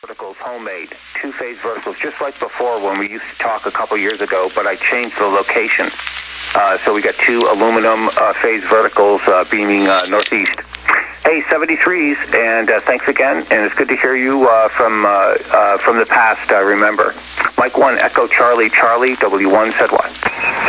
verticals homemade, two-phase verticals, just like before when we used to talk a couple years ago, but I changed the location. Uh, so we got two aluminum uh, phase verticals uh, beaming uh, northeast. Hey, 73s, and uh, thanks again, and it's good to hear you uh, from from the past. Remember, Mike One Echo Charlie Charlie W1 said what?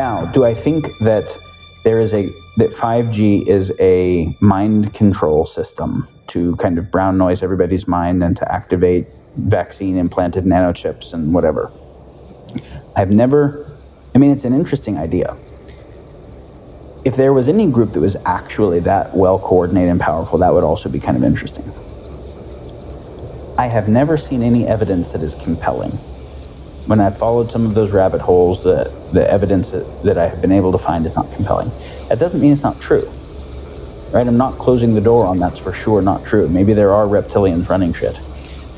Now, do I think that there is a that 5G is a mind control system to kind of brown noise everybody's mind and to activate vaccine implanted nanochips and whatever? I've never I mean it's an interesting idea. If there was any group that was actually that well coordinated and powerful, that would also be kind of interesting. I have never seen any evidence that is compelling when I've followed some of those rabbit holes, the, the evidence that, that I have been able to find is not compelling. That doesn't mean it's not true. Right? I'm not closing the door on that's for sure not true. Maybe there are reptilians running shit.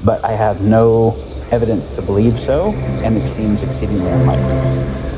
But I have no evidence to believe so, and it seems exceedingly unlikely.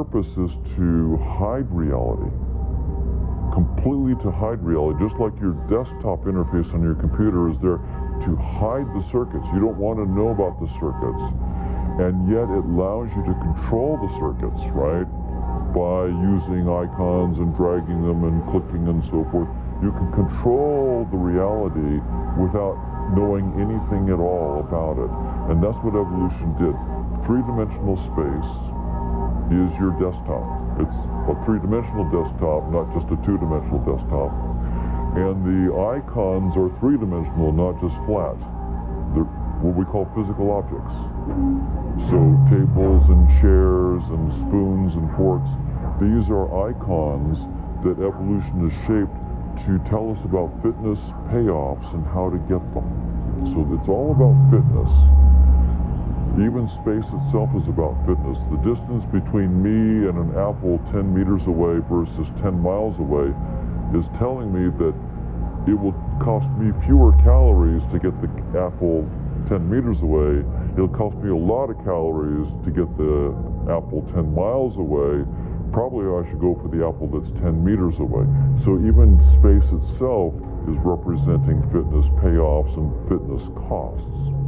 Purpose is to hide reality, completely to hide reality, just like your desktop interface on your computer is there to hide the circuits. You don't want to know about the circuits. And yet it allows you to control the circuits, right? By using icons and dragging them and clicking and so forth. You can control the reality without knowing anything at all about it. And that's what evolution did. Three-dimensional space is your desktop. It's a three-dimensional desktop, not just a two-dimensional desktop. And the icons are three-dimensional, not just flat. They're what we call physical objects. So tables and chairs and spoons and forks, these are icons that evolution has shaped to tell us about fitness payoffs and how to get them. So it's all about fitness. Even space itself is about fitness. The distance between me and an apple 10 meters away versus 10 miles away is telling me that it will cost me fewer calories to get the apple 10 meters away. It'll cost me a lot of calories to get the apple 10 miles away. Probably I should go for the apple that's 10 meters away. So even space itself is representing fitness payoffs and fitness costs.